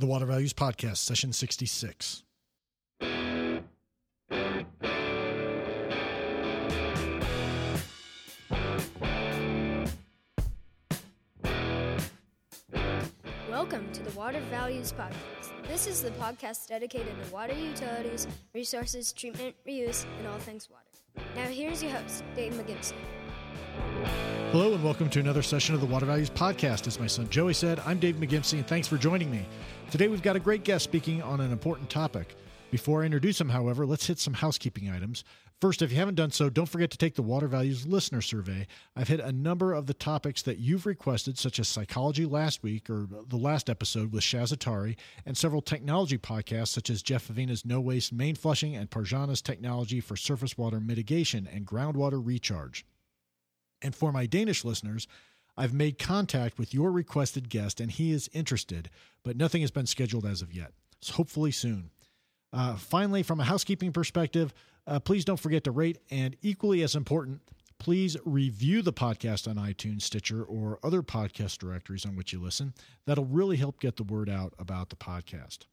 The Water Values Podcast, session 66. Welcome to the Water Values Podcast. This is the podcast dedicated to water utilities, resources, treatment, reuse, and all things water. Now, here's your host, Dave McGimsey. Hello, and welcome to another session of the Water Values Podcast. As my son Joey said, I'm Dave McGimsey, and thanks for joining me. Today, we've got a great guest speaking on an important topic. Before I introduce him, however, let's hit some housekeeping items. First, if you haven't done so, don't forget to take the Water Values Listener Survey. I've hit a number of the topics that you've requested, such as psychology last week or the last episode with Shaz Atari, and several technology podcasts, such as Jeff Avina's No Waste Main Flushing and Parjana's Technology for Surface Water Mitigation and Groundwater Recharge. And for my Danish listeners, I've made contact with your requested guest and he is interested, but nothing has been scheduled as of yet. So hopefully soon. Uh, finally, from a housekeeping perspective, uh, please don't forget to rate and equally as important, please review the podcast on iTunes, Stitcher, or other podcast directories on which you listen. That'll really help get the word out about the podcast.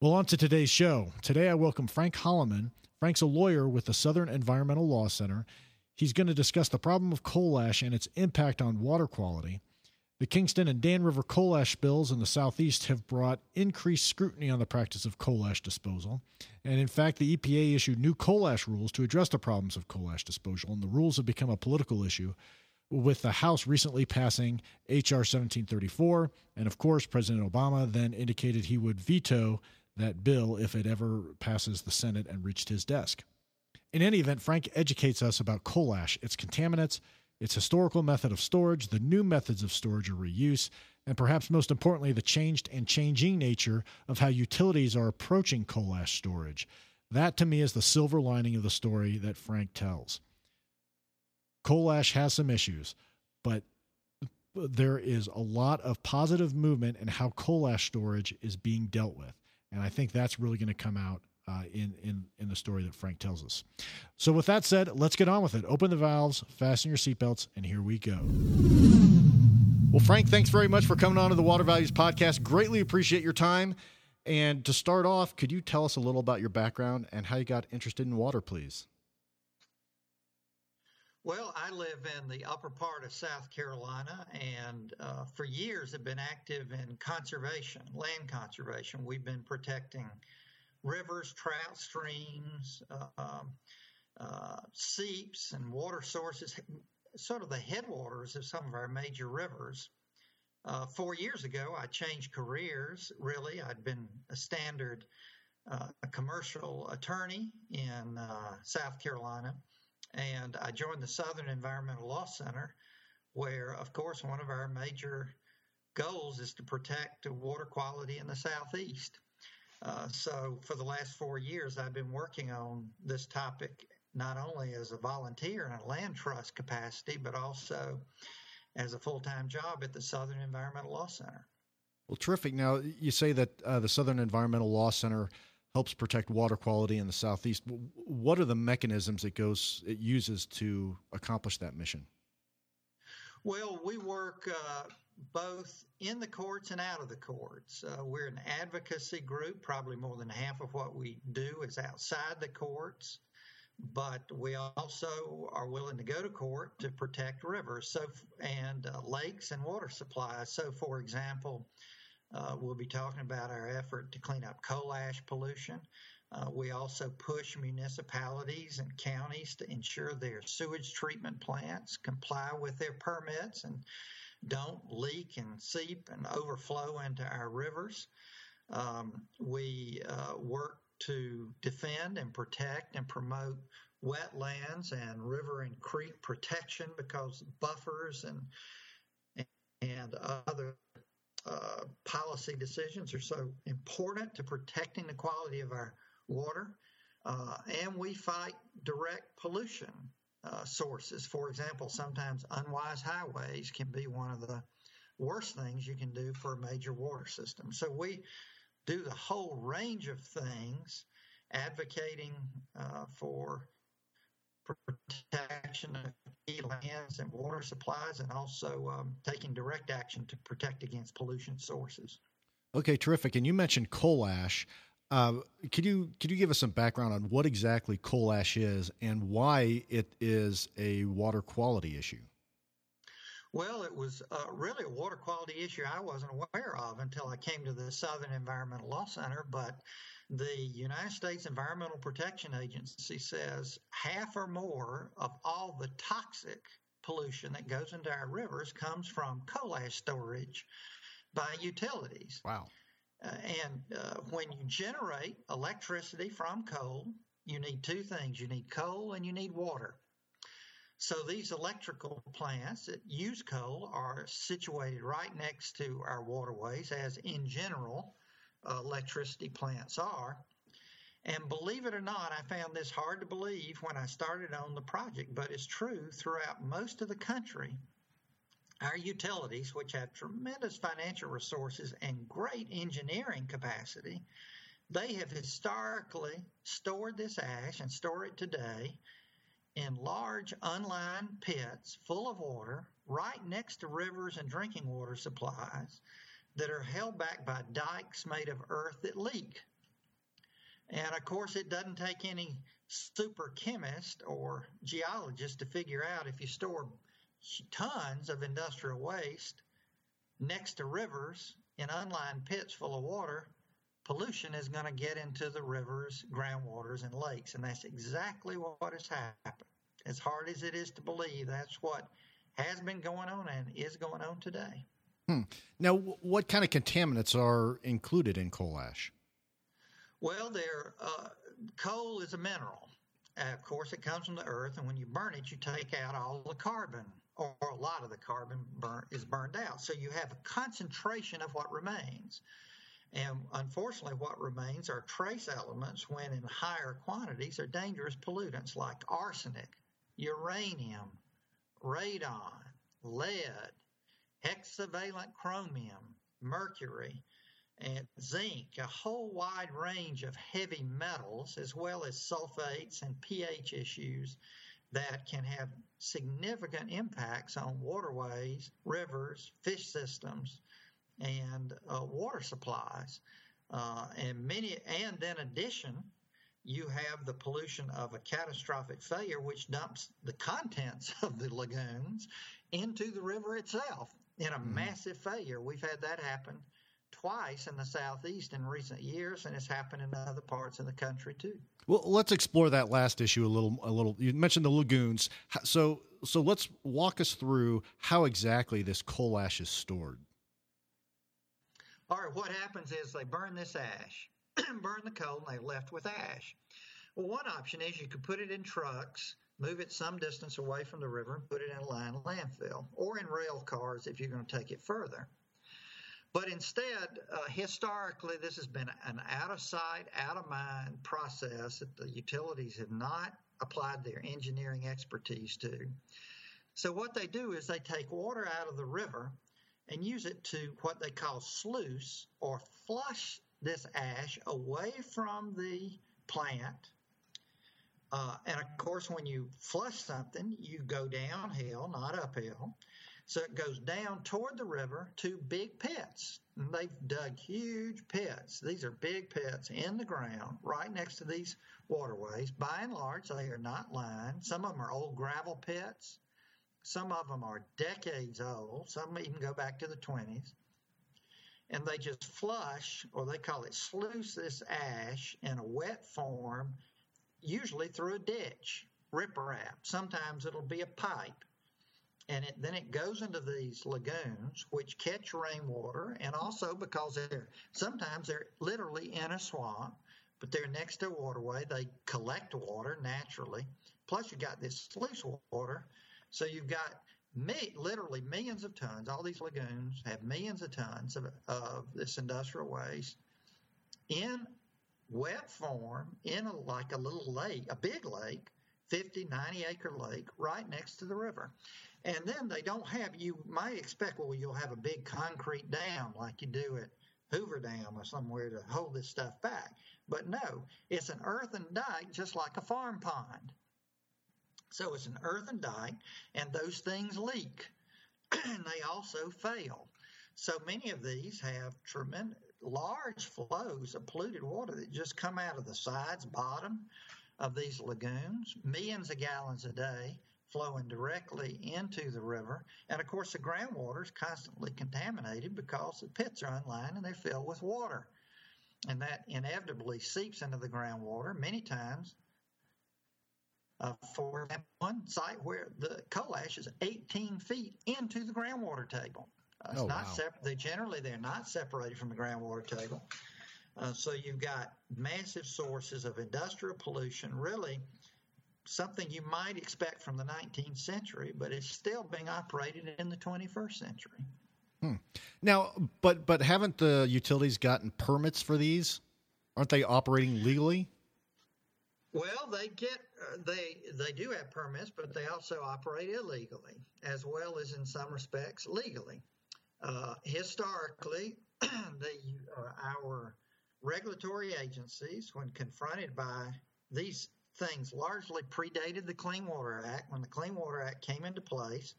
Well, on to today's show. Today I welcome Frank Holleman. Frank's a lawyer with the Southern Environmental Law Center He's going to discuss the problem of coal ash and its impact on water quality. The Kingston and Dan River coal ash spills in the southeast have brought increased scrutiny on the practice of coal ash disposal. And in fact, the EPA issued new coal ash rules to address the problems of coal ash disposal, and the rules have become a political issue, with the House recently passing H.R. 1734. And of course, President Obama then indicated he would veto that bill if it ever passes the Senate and reached his desk. In any event, Frank educates us about coal ash, its contaminants, its historical method of storage, the new methods of storage or reuse, and perhaps most importantly, the changed and changing nature of how utilities are approaching coal ash storage. That to me is the silver lining of the story that Frank tells. Coal ash has some issues, but there is a lot of positive movement in how coal ash storage is being dealt with. And I think that's really going to come out uh, in in in the story that Frank tells us. So, with that said, let's get on with it. Open the valves, fasten your seatbelts, and here we go. Well, Frank, thanks very much for coming on to the Water Values Podcast. Greatly appreciate your time. And to start off, could you tell us a little about your background and how you got interested in water, please? Well, I live in the upper part of South Carolina and uh, for years have been active in conservation, land conservation. We've been protecting rivers, trout streams, uh, uh, seeps, and water sources, sort of the headwaters of some of our major rivers. Uh, four years ago, I changed careers. Really, I'd been a standard uh, a commercial attorney in uh, South Carolina, and I joined the Southern Environmental Law Center, where, of course, one of our major goals is to protect water quality in the southeast. Uh, so for the last four years, I've been working on this topic not only as a volunteer in a land trust capacity, but also as a full time job at the Southern Environmental Law Center. Well, terrific. Now, you say that uh, the Southern Environmental Law Center helps protect water quality in the southeast. What are the mechanisms it goes it uses to accomplish that mission? Well, we work uh, both in the courts and out of the courts. Uh, we're an advocacy group. Probably more than half of what we do is outside the courts, but we also are willing to go to court to protect rivers so and uh, lakes and water supplies. So, for example, uh, we'll be talking about our effort to clean up coal ash pollution. Uh, we also push municipalities and counties to ensure their sewage treatment plants comply with their permits and don't leak and seep and overflow into our rivers. Um, we uh, work to defend and protect and promote wetlands and river and creek protection because buffers and and other uh, policy decisions are so important to protecting the quality of our water. Uh, and we fight direct pollution uh, sources. For example, sometimes unwise highways can be one of the worst things you can do for a major water system. So we do the whole range of things, advocating uh, for protection of key lands and water supplies, and also um, taking direct action to protect against pollution sources. Okay, terrific. And you mentioned coal ash. Uh, could you could you give us some background on what exactly coal ash is and why it is a water quality issue? Well, it was uh, really a water quality issue I wasn't aware of until I came to the Southern Environmental Law Center. But the United States Environmental Protection Agency says half or more of all the toxic pollution that goes into our rivers comes from coal ash storage by utilities. Wow. And uh, when you generate electricity from coal, you need two things you need coal and you need water. So these electrical plants that use coal are situated right next to our waterways, as in general uh, electricity plants are. And believe it or not, I found this hard to believe when I started on the project, but it's true throughout most of the country. Our utilities, which have tremendous financial resources and great engineering capacity, they have historically stored this ash and store it today in large unlined pits full of water right next to rivers and drinking water supplies that are held back by dikes made of earth that leak. And of course, it doesn't take any super chemist or geologist to figure out if you store tons of industrial waste next to rivers in unlined pits full of water, pollution is going to get into the rivers, groundwaters, and lakes. And that's exactly what has happened. As hard as it is to believe, that's what has been going on and is going on today. Hmm. Now, what kind of contaminants are included in coal ash? Well, there, uh, coal is a mineral. Uh, of course, it comes from the earth, and when you burn it, you take out all the carbon or a lot of the carbon burn, is burned out. So you have a concentration of what remains. And unfortunately, what remains are trace elements when in higher quantities are dangerous pollutants like arsenic, uranium, radon, lead, hexavalent chromium, mercury, and zinc, a whole wide range of heavy metals, as well as sulfates and pH issues that can have significant impacts on waterways, rivers, fish systems, and uh, water supplies. Uh, and many, and then addition, you have the pollution of a catastrophic failure, which dumps the contents of the lagoons into the river itself in a mm-hmm. massive failure. We've had that happen twice in the southeast in recent years, and it's happened in other parts of the country too. Well, let's explore that last issue a little. A little. You mentioned the lagoons, so so let's walk us through how exactly this coal ash is stored. All right, what happens is they burn this ash, burn the coal, and they're left with ash. Well, one option is you could put it in trucks, move it some distance away from the river, and put it in a lined landfill, or in rail cars if you're going to take it further. But instead, uh, historically, this has been an out of sight, out of mind process that the utilities have not applied their engineering expertise to. So, what they do is they take water out of the river and use it to what they call sluice or flush this ash away from the plant. Uh, and of course, when you flush something, you go downhill, not uphill. So it goes down toward the river to big pits. And they've dug huge pits. These are big pits in the ground right next to these waterways. By and large, they are not lined. Some of them are old gravel pits. Some of them are decades old. Some even go back to the 20s. And they just flush, or they call it sluice this ash in a wet form, usually through a ditch, riprap. Sometimes it'll be a pipe and it, then it goes into these lagoons which catch rainwater and also because they're sometimes they're literally in a swamp but they're next to a waterway. They collect water naturally. Plus you've got this sluice water. So you've got me, literally millions of tons. All these lagoons have millions of tons of, of this industrial waste in wet form in a, like a little lake a big lake 50 90 acre lake right next to the river and then they don't have, you might expect, well, you'll have a big concrete dam like you do at Hoover Dam or somewhere to hold this stuff back. But no, it's an earthen dike just like a farm pond. So it's an earthen dike, and those things leak, and they also fail. So many of these have tremendous, large flows of polluted water that just come out of the sides, bottom of these lagoons, millions of gallons a day flowing directly into the river. And of course, the groundwater is constantly contaminated because the pits are unlined and they're filled with water. And that inevitably seeps into the groundwater many times. Uh, for one site where the coal ash is 18 feet into the groundwater table. Uh, it's oh, not wow. sep- they generally they're not separated from the groundwater table. Uh, so you've got massive sources of industrial pollution, really something you might expect from the 19th century, but it's still being operated in the 21st century. Hmm. Now, but but haven't the utilities gotten permits for these? Aren't they operating legally? Well, they get uh, they they do have permits, but they also operate illegally, as well as in some respects legally. Uh, historically, the uh, our regulatory agencies, when confronted by these things, largely predated the Clean Water Act. When the Clean Water Act came into place,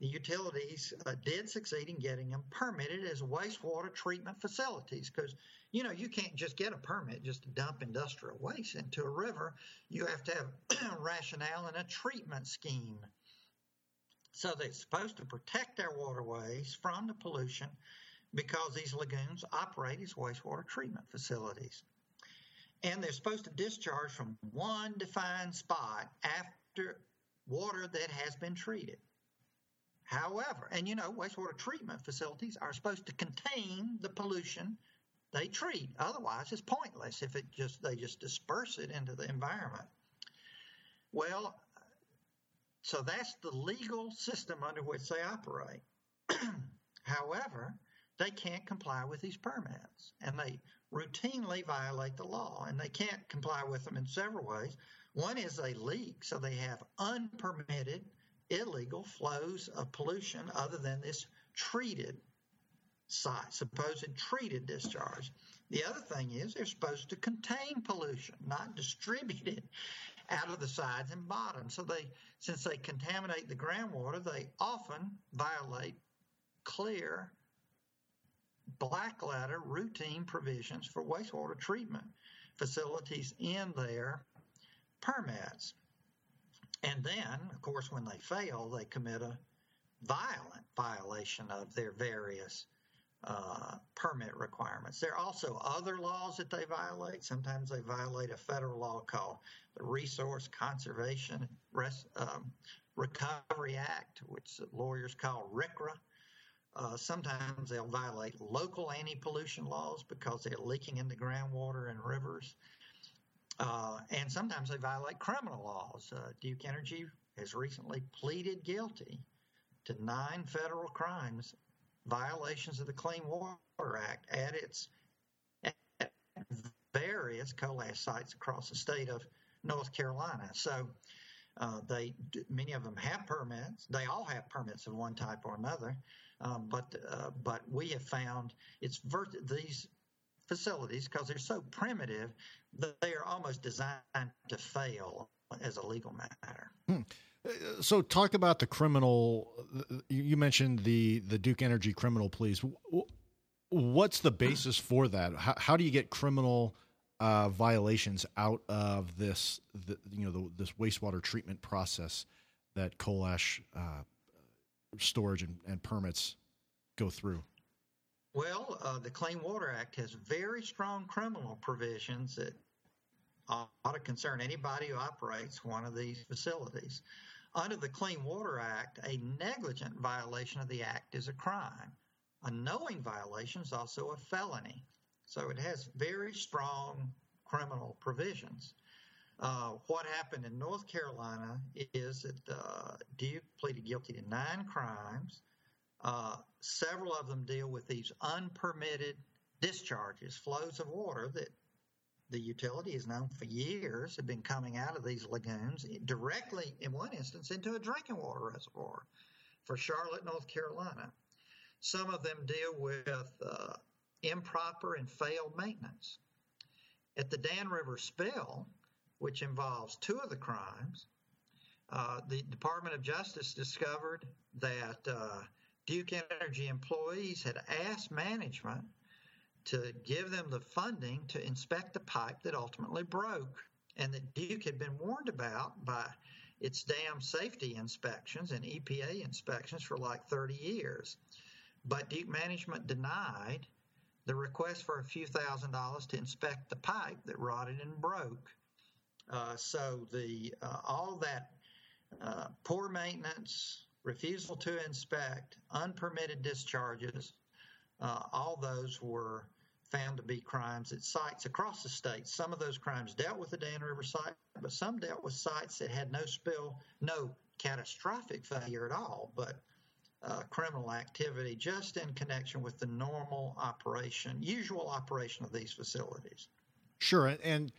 the utilities uh, did succeed in getting them permitted as wastewater treatment facilities. Because you know you can't just get a permit just to dump industrial waste into a river. You have to have rationale and a treatment scheme. So they're supposed to protect our waterways from the pollution because these lagoons operate as wastewater treatment facilities and they're supposed to discharge from one defined spot after water that has been treated However, and you know, wastewater treatment facilities are supposed to contain the pollution they treat. Otherwise, it's pointless if it just they just disperse it into the environment. Well, so that's the legal system under which they operate. However, they can't comply with these permits and they routinely violate the law and they can't comply with them in several ways. One is they leak, so they have unpermitted illegal flows of pollution other than this treated site, supposed treated discharge. The other thing is they're supposed to contain pollution, not distribute it out of the sides and bottom. So they, since they contaminate the groundwater, they often violate clear black letter routine provisions for wastewater treatment facilities in their permits. And then, of course, when they fail, they commit a violent violation of their various uh, permit requirements. There are also other laws that they violate. Sometimes they violate a federal law called the Resource Conservation Res- um, Recovery Act, which lawyers call RCRA. Uh, sometimes they'll violate local anti pollution laws because they're leaking into groundwater and rivers. Uh, and sometimes they violate criminal laws. Uh, Duke Energy has recently pleaded guilty to nine federal crimes, violations of the Clean Water Act at its at various coal ash sites across the state of North Carolina. So uh, they many of them have permits. They all have permits of one type or another. Um, but uh, but we have found it's ver- these facilities because they're so primitive that they are almost designed to fail as a legal matter. Hmm. So, talk about the criminal. You mentioned the the Duke Energy criminal pleas. What's the basis for that? How, how do you get criminal uh, violations out of this? The, you know, the, this wastewater treatment process that coal ash uh, storage and, and permits go through. Well, uh, the Clean Water Act has very strong criminal provisions that ought to concern anybody who operates one of these facilities. Under the Clean Water Act, a negligent violation of the act is a crime. A knowing violation is also a felony. So it has very strong criminal provisions. Uh, what happened in North Carolina is that uh, Duke pleaded guilty to nine crimes. Uh, several of them deal with these unpermitted discharges, flows of water that the utility has known for years have been coming out of these lagoons directly, in one instance, into a drinking water reservoir for Charlotte, North Carolina. Some of them deal with uh, improper and failed maintenance. At the Dan River spill, which involves two of the crimes, uh, the Department of Justice discovered that uh, Duke Energy employees had asked management to give them the funding to inspect the pipe that ultimately broke and that Duke had been warned about by its dam safety inspections and EPA inspections for like 30 years. But Duke management denied the request for a few thousand dollars to inspect the pipe that rotted and broke. Uh, so the uh, all that uh, poor maintenance, refusal to inspect, unpermitted discharges, uh, all those were found to be crimes at sites across the state. Some of those crimes dealt with the Dan River site, but some dealt with sites that had no spill, no catastrophic failure at all, but uh, criminal activity just in connection with the normal operation, usual operation of these facilities. Sure, and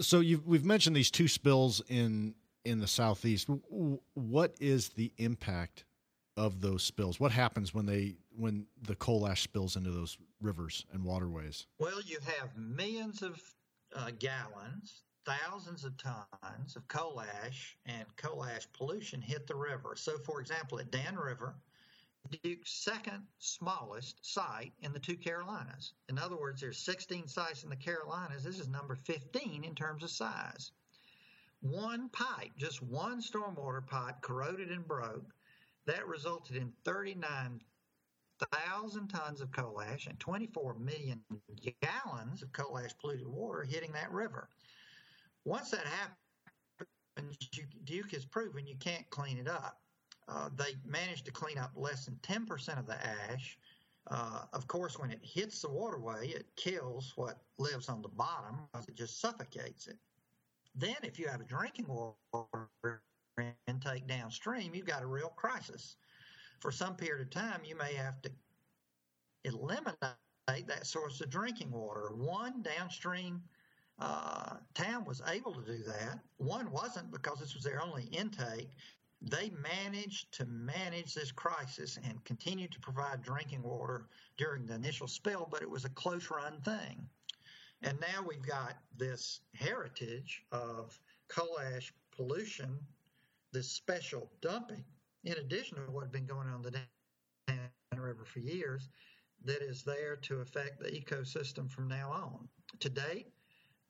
so you've we've mentioned these two spills in in the southeast. What is the impact of those spills? What happens when they when the coal ash spills into those rivers and waterways? Well, you have millions of uh, gallons, thousands of tons of coal ash and coal ash pollution hit the river. So, for example, at Dan River, Duke's second smallest site in the two Carolinas. In other words, there's 16 sites in the Carolinas. This is number 15 in terms of size. One pipe, just one stormwater pipe, corroded and broke. That resulted in 39 thousand tons of coal ash and 24 million gallons of coal ash polluted water hitting that river. Once that happens, Duke has proven you can't clean it up. Uh, they managed to clean up less than 10% of the ash. Uh, of course, when it hits the waterway, it kills what lives on the bottom because it just suffocates it. Then, if you have a drinking water intake downstream, you've got a real crisis for some period of time, you may have to eliminate that source of drinking water. One downstream uh, town was able to do that. One wasn't because this was their only intake. They managed to manage this crisis and continue to provide drinking water during the initial spill, but it was a close run thing. And now we've got this heritage of coal ash pollution, this special dumping in addition to what had been going on the Dan River for years, that is there to affect the ecosystem from now on. To date,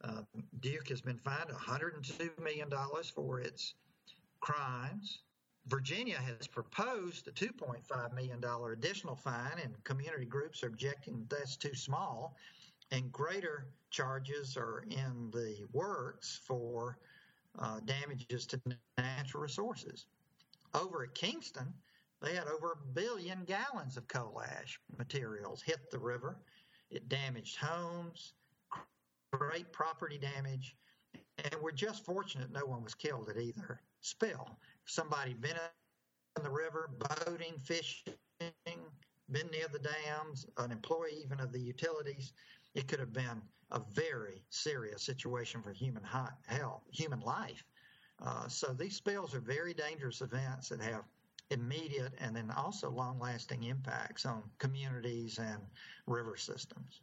uh, Duke has been fined $102 million for its crimes. Virginia has proposed a $2.5 million additional fine, and community groups are objecting that's too small. And greater charges are in the works for uh, damages to natural resources. Over at Kingston, they had over a billion gallons of coal ash materials hit the river. It damaged homes, great property damage, and we're just fortunate no one was killed at either spill. Somebody been in the river, boating, fishing, been near the dams, an employee even of the utilities, it could have been a very serious situation for human health, human life. Uh, so these spills are very dangerous events that have immediate and then also long lasting impacts on communities and river systems.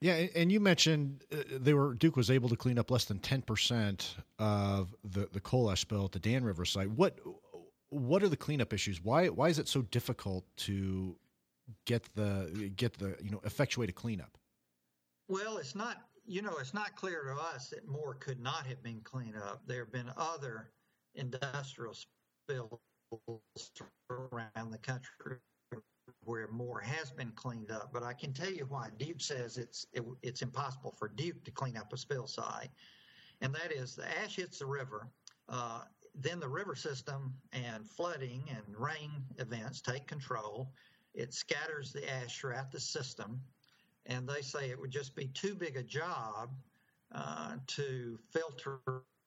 Yeah, and you mentioned uh, they were Duke was able to clean up less than ten percent of the the coal ash spill at the Dan River site. What what are the cleanup issues? Why why is it so difficult to get the get the you know effectuate a cleanup? Well, it's not you know, it's not clear to us that more could not have been cleaned up. There have been other industrial spills around the country where more has been cleaned up. But I can tell you why Duke says it's it, it's impossible for Duke to clean up a spill site, and that is the ash hits the river. Uh, then the river system and flooding and rain events take control. It scatters the ash throughout the system and they say it would just be too big a job uh, to filter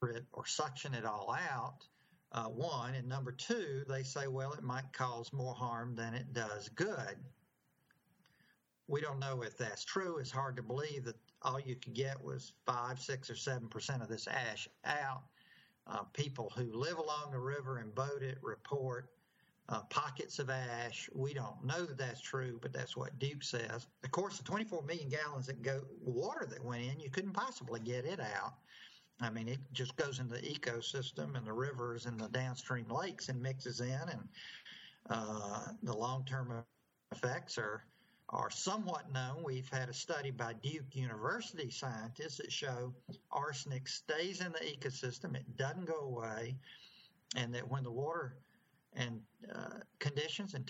it or suction it all out. Uh, one and number two, they say, well, it might cause more harm than it does good. We don't know if that's true. It's hard to believe that all you could get was five, six, or seven percent of this ash out. Uh, people who live along the river and boat it report uh, pockets of ash. We don't know that that's true, but that's what Duke says. Of course, the 24 million gallons of go, water that went in, you couldn't possibly get it out. I mean, it just goes into the ecosystem and the rivers and the downstream lakes and mixes in, and uh, the long-term effects are are somewhat known. We've had a study by Duke University scientists that show arsenic stays in the ecosystem, it doesn't go away, and that when the water and uh, conditions and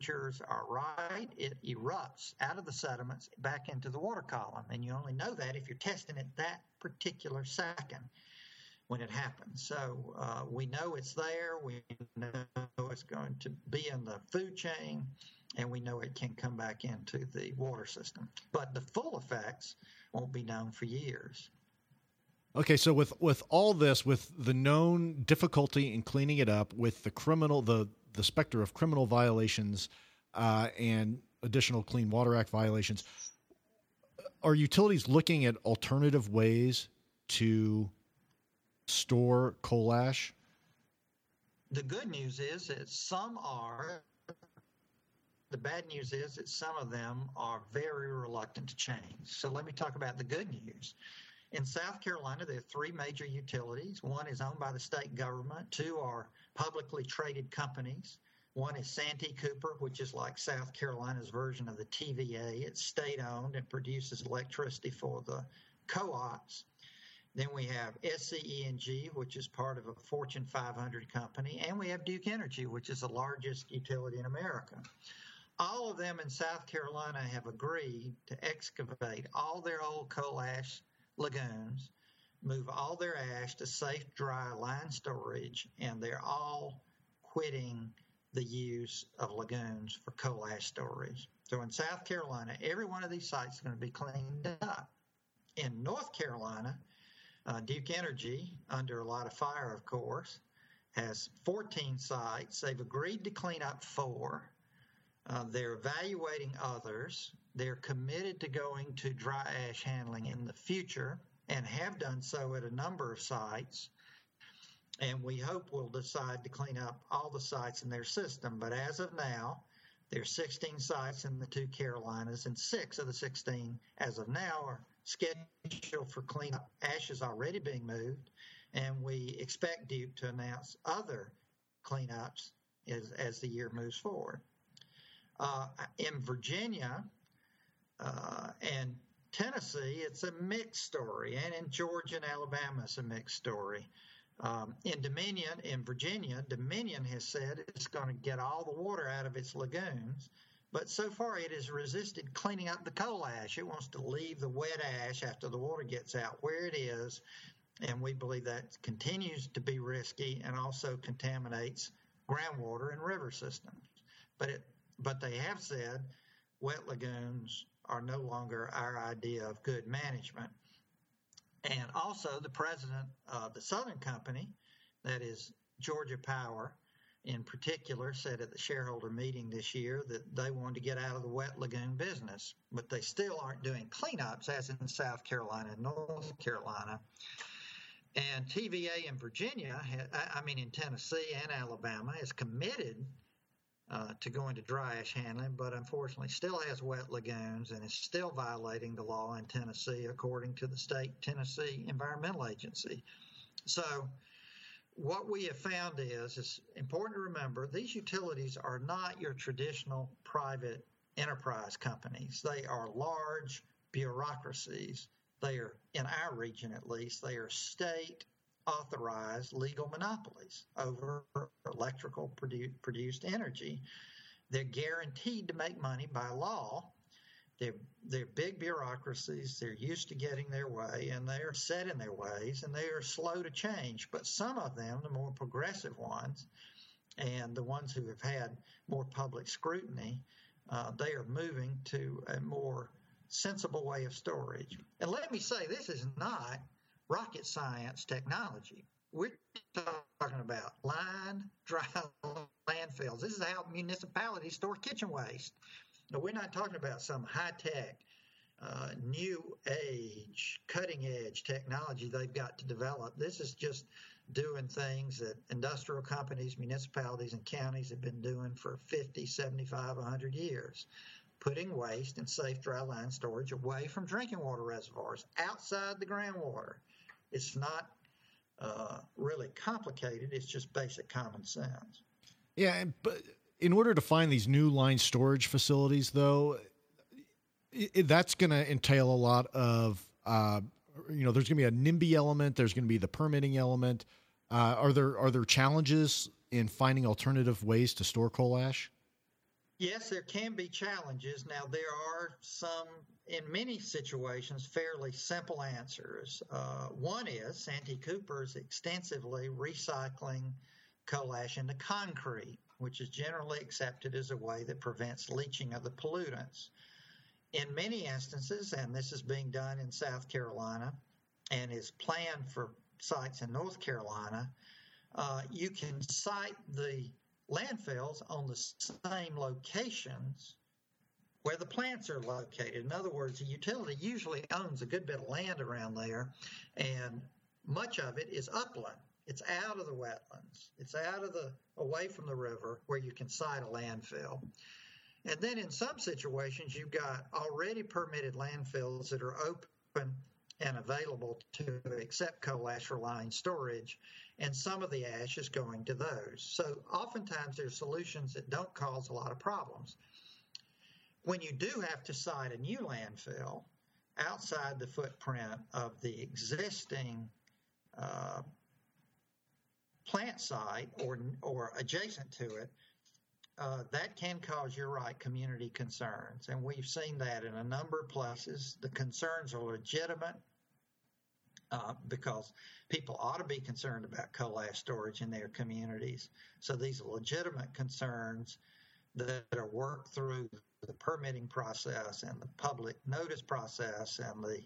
temperatures are right, it erupts out of the sediments back into the water column. And you only know that if you're testing it that particular second when it happens. So uh, we know it's there. We know it's going to be in the food chain, and we know it can come back into the water system. But the full effects won't be known for years. Okay, so with with all this, with the known difficulty in cleaning it up, with the criminal the the specter of criminal violations uh, and additional Clean Water Act violations, are utilities looking at alternative ways to store coal ash? The good news is that some are. The bad news is that some of them are very reluctant to change. So let me talk about the good news. In South Carolina, there are three major utilities. One is owned by the state government, two are publicly traded companies. One is Santee Cooper, which is like South Carolina's version of the TVA. It's state owned and produces electricity for the co ops. Then we have SCE&G, which is part of a Fortune 500 company, and we have Duke Energy, which is the largest utility in America. All of them in South Carolina have agreed to excavate all their old coal ash lagoons, move all their ash to safe, dry line storage, and they're all quitting the use of lagoons for coal ash storage. So in South Carolina, every one of these sites is going to be cleaned up. In North Carolina, uh, Duke Energy, under a lot of fire, of course, has 14 sites. They've agreed to clean up four. Uh, they're evaluating others. They're committed to going to dry ash handling in the future and have done so at a number of sites. And we hope will decide to clean up all the sites in their system. But as of now, there's 16 sites in the two Carolinas, and six of the 16 as of now are scheduled for cleanup. Ash is already being moved, and we expect Duke to announce other cleanups as, as the year moves forward. Uh, in Virginia uh, and Tennessee, it's a mixed story, and in Georgia and Alabama, it's a mixed story. Um, in Dominion, in Virginia, Dominion has said it's going to get all the water out of its lagoons but so far, it has resisted cleaning up the coal ash. It wants to leave the wet ash after the water gets out where it is. And we believe that continues to be risky and also contaminates groundwater and river systems. But it, but they have said wet lagoons are no longer our idea of good management. And also, the president of the Southern Company, that is Georgia Power, in particular said at the shareholder meeting this year that they wanted to get out of the wet lagoon business, but they still aren't doing cleanups as in South Carolina and North Carolina. And TVA in Virginia, I mean in Tennessee and Alabama, is committed uh, to going to dry ash handling, but unfortunately still has wet lagoons and is still violating the law in Tennessee, according to the state Tennessee Environmental Agency. So what we have found is it's important to remember these utilities are not your traditional private enterprise companies. They are large bureaucracies. They are, in our region at least, they are state authorized legal monopolies over electrical produ- produced energy. They're guaranteed to make money by law they're, they're big bureaucracies. They're used to getting their way and they are set in their ways and they are slow to change. But some of them, the more progressive ones and the ones who have had more public scrutiny, uh, they are moving to a more sensible way of storage. And let me say, this is not rocket science technology. We're talking about line, dry landfills. This is how municipalities store kitchen waste. No, we're not talking about some high tech, uh, new age, cutting edge technology they've got to develop. This is just doing things that industrial companies, municipalities, and counties have been doing for 50, 75, 100 years. Putting waste in safe dry line storage away from drinking water reservoirs, outside the groundwater. It's not uh, really complicated, it's just basic common sense. Yeah, but in order to find these new line storage facilities, though, it, that's going to entail a lot of, uh, you know, there's going to be a NIMBY element. There's going to be the permitting element. Uh, are there are there challenges in finding alternative ways to store coal ash? Yes, there can be challenges. Now, there are some, in many situations, fairly simple answers. Uh, one is Santee Cooper's extensively recycling coal ash into concrete, which is generally accepted as a way that prevents leaching of the pollutants. In many instances, and this is being done in South Carolina and is planned for sites in North Carolina, uh, you can site the landfills on the same locations where the plants are located. In other words, the utility usually owns a good bit of land around there, and much of it is upland. It's out of the wetlands. It's out of the away from the river where you can site a landfill. And then in some situations, you've got already permitted landfills that are open and available to accept coal ash for line storage, and some of the ash is going to those. So oftentimes there's solutions that don't cause a lot of problems. When you do have to site a new landfill outside the footprint of the existing uh, plant site or or adjacent to it, uh, that can cause, you're right, community concerns. And we've seen that in a number of places. The concerns are legitimate uh, because people ought to be concerned about coal ash storage in their communities. So these are legitimate concerns that are worked through the permitting process and the public notice process and the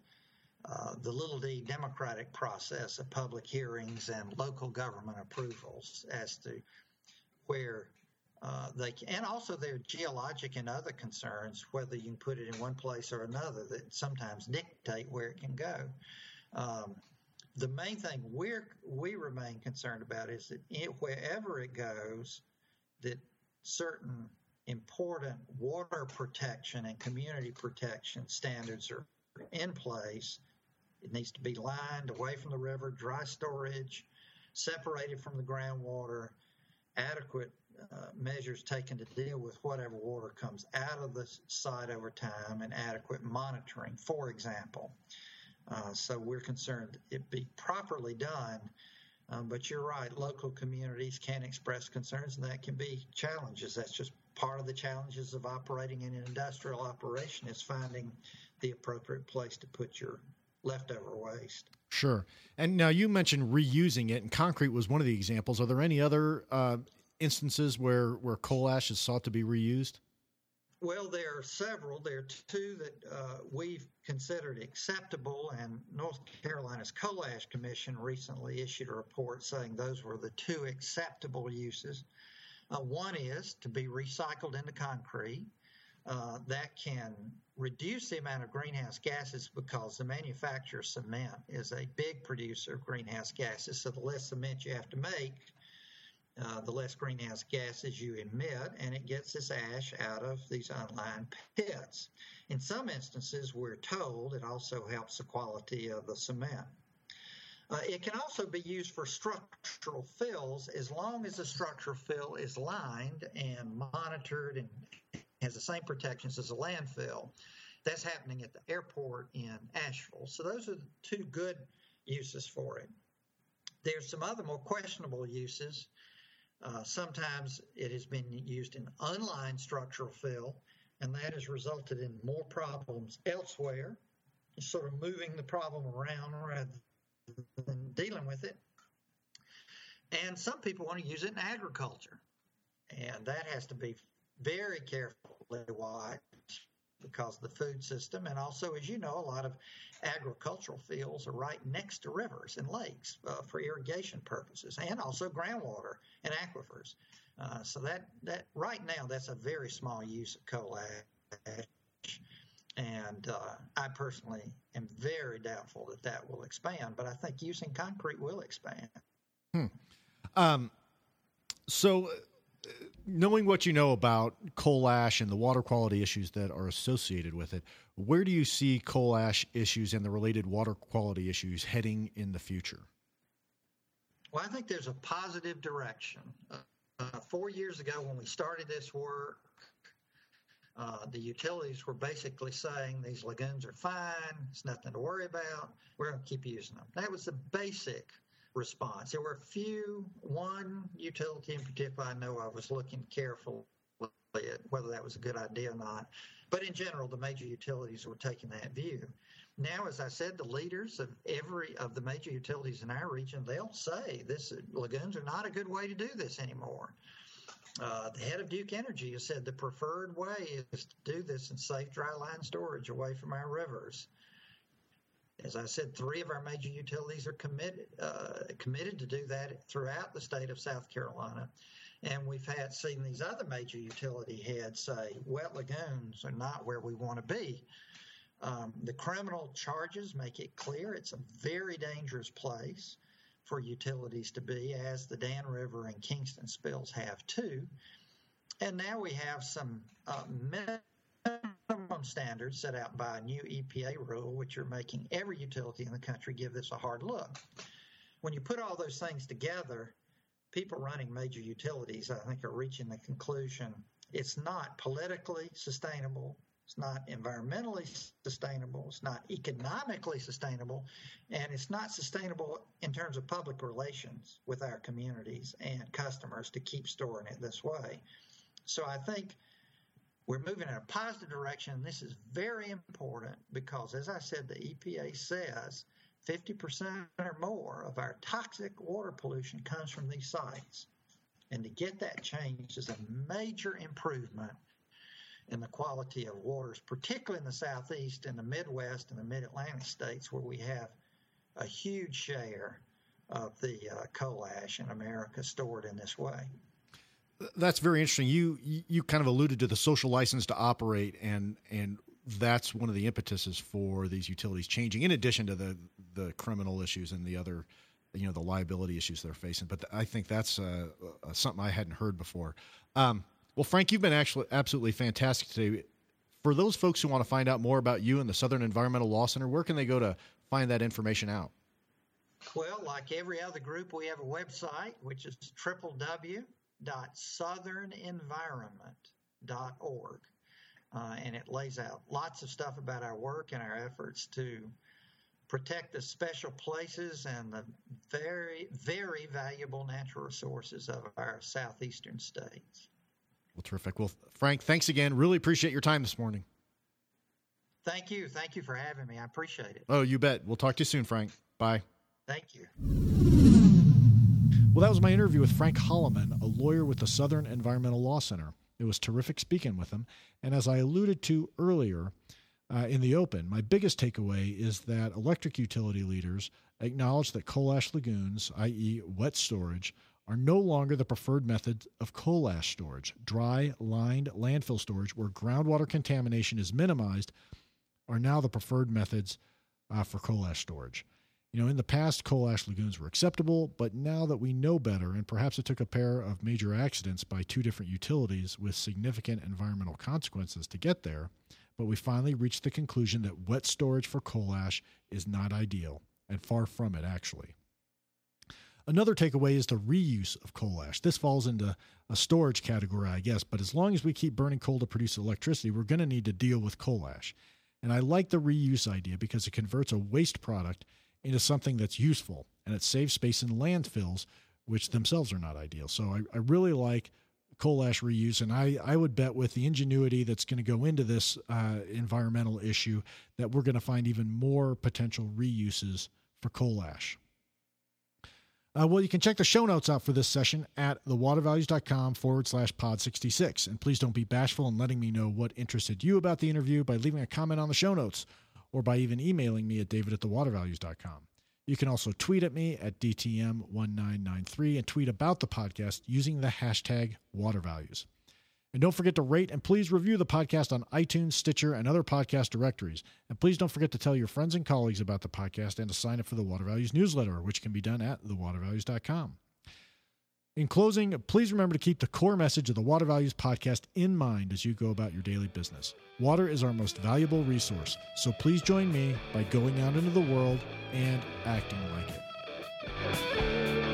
uh, the little d democratic process of public hearings and local government approvals as to where uh, they can, and also their geologic and other concerns, whether you can put it in one place or another, that sometimes dictate where it can go. Um, the main thing we're we remain concerned about is that it, wherever it goes, that certain important water protection and community protection standards are in place. It needs to be lined away from the river, dry storage, separated from the groundwater, adequate uh, measures taken to deal with whatever water comes out of the site over time, and adequate monitoring, for example. Uh, so we're concerned it be properly done. Um, but you're right, local communities can express concerns, and that can be challenges. That's just part of the challenges of operating in an industrial operation is finding the appropriate place to put your leftover waste. Sure. And now you mentioned reusing it, and concrete was one of the examples. Are there any other uh, instances where where coal ash is sought to be reused? Well, there are several. There are two that uh, we've considered acceptable, and North Carolina's Coal Ash Commission recently issued a report saying those were the two acceptable uses. Uh, one is to be recycled into concrete. Uh, that can reduce the amount of greenhouse gases because the manufacturer of cement is a big producer of greenhouse gases. So the less cement you have to make, uh, the less greenhouse gases you emit, and it gets this ash out of these unlined pits. In some instances, we're told it also helps the quality of the cement. Uh, it can also be used for structural fills as long as the structural fill is lined and monitored and has the same protections as a landfill. That's happening at the airport in Asheville. So those are the two good uses for it. There's some other more questionable uses uh, sometimes it has been used in unlined structural fill, and that has resulted in more problems elsewhere, sort of moving the problem around rather than dealing with it. And some people want to use it in agriculture, and that has to be very carefully watched because of the food system. And also, as you know, a lot of agricultural fields are right next to rivers and lakes uh, for irrigation purposes and also groundwater and aquifers. Uh, so that, that right now, that's a very small use of coal ash. And uh, I personally am very doubtful that that will expand, but I think using concrete will expand. Hmm. Um, so knowing what you know about coal ash and the water quality issues that are associated with it, where do you see coal ash issues and the related water quality issues heading in the future? Well, I think there's a positive direction. Uh, four years ago, when we started this work, Uh, the utilities were basically saying these lagoons are fine, it's nothing to worry about, we're going to keep using them. That was the basic response. There were a few, one utility in particular I know I was looking carefully at whether that was a good idea or not. But in general, the major utilities were taking that view. Now, as I said, the leaders of every of the major utilities in our region, they'll say this lagoons are not a good way to do this anymore. Uh, the head of Duke Energy has said the preferred way is to do this in safe dry line storage away from our rivers. As I said, three of our major utilities are committed uh, committed to do that throughout the state of South Carolina, and we've had seen these other major utility heads say wet lagoons are not where we want to be. Um, the criminal charges make it clear it's a very dangerous place for utilities to be, as the Dan River and Kingston spills have too. And now we have some uh, minimum standards set out by a new EPA rule, which are making every utility in the country give this a hard look. When you put all those things together, people running major utilities, I think, are reaching the conclusion it's not politically sustainable it's not environmentally sustainable. It's not economically sustainable. And it's not sustainable in terms of public relations with our communities and customers to keep storing it this way. So I think we're moving in a positive direction. This is very important because, as I said, the EPA says 50% or more of our toxic water pollution comes from these sites. And to get that change is a major improvement in the quality of waters, particularly in the southeast and the Midwest and the Mid Atlantic states, where we have a huge share of the uh, coal ash in America stored in this way. That's very interesting. You you kind of alluded to the social license to operate, and and that's one of the impetuses for these utilities changing. In addition to the the criminal issues and the other, you know, the liability issues they're facing. But I think that's uh, uh, something I hadn't heard before. Um, well, Frank, you've been actually absolutely fantastic today. For those folks who want to find out more about you and the Southern Environmental Law Center, where can they go to find that information out? Well, like every other group, we have a website, which is www.southernenvironment.org. Uh, and it lays out lots of stuff about our work and our efforts to protect the special places and the very, very valuable natural resources of our southeastern states. Well, terrific. Well, Frank, thanks again. Really appreciate your time this morning. Thank you. Thank you for having me. I appreciate it. Oh, you bet. We'll talk to you soon, Frank. Bye. Thank you. Well, that was my interview with Frank Holleman, a lawyer with the Southern Environmental Law Center. It was terrific speaking with him. And as I alluded to earlier uh, in the open, my biggest takeaway is that electric utility leaders acknowledge that coal ash lagoons, i.e., wet storage, are no longer the preferred method of coal ash storage. Dry, lined landfill storage, where groundwater contamination is minimized, are now the preferred methods uh, for coal ash storage. You know, in the past, coal ash lagoons were acceptable, but now that we know better, and perhaps it took a pair of major accidents by two different utilities with significant environmental consequences to get there, but we finally reached the conclusion that wet storage for coal ash is not ideal, and far from it, actually. Another takeaway is the reuse of coal ash. This falls into a storage category, I guess, but as long as we keep burning coal to produce electricity, we're going to need to deal with coal ash. And I like the reuse idea because it converts a waste product into something that's useful and it saves space in landfills, which themselves are not ideal. So I, I really like coal ash reuse. And I, I would bet with the ingenuity that's going to go into this uh, environmental issue that we're going to find even more potential reuses for coal ash. Uh, well, you can check the show notes out for this session at thewatervalues.com forward slash pod 66. And please don't be bashful in letting me know what interested you about the interview by leaving a comment on the show notes or by even emailing me at david at thewatervalues.com. You can also tweet at me at DTM1993 and tweet about the podcast using the hashtag watervalues. And don't forget to rate and please review the podcast on iTunes, Stitcher, and other podcast directories. And please don't forget to tell your friends and colleagues about the podcast and to sign up for the Water Values newsletter, which can be done at thewatervalues.com. In closing, please remember to keep the core message of the Water Values podcast in mind as you go about your daily business. Water is our most valuable resource, so please join me by going out into the world and acting like it.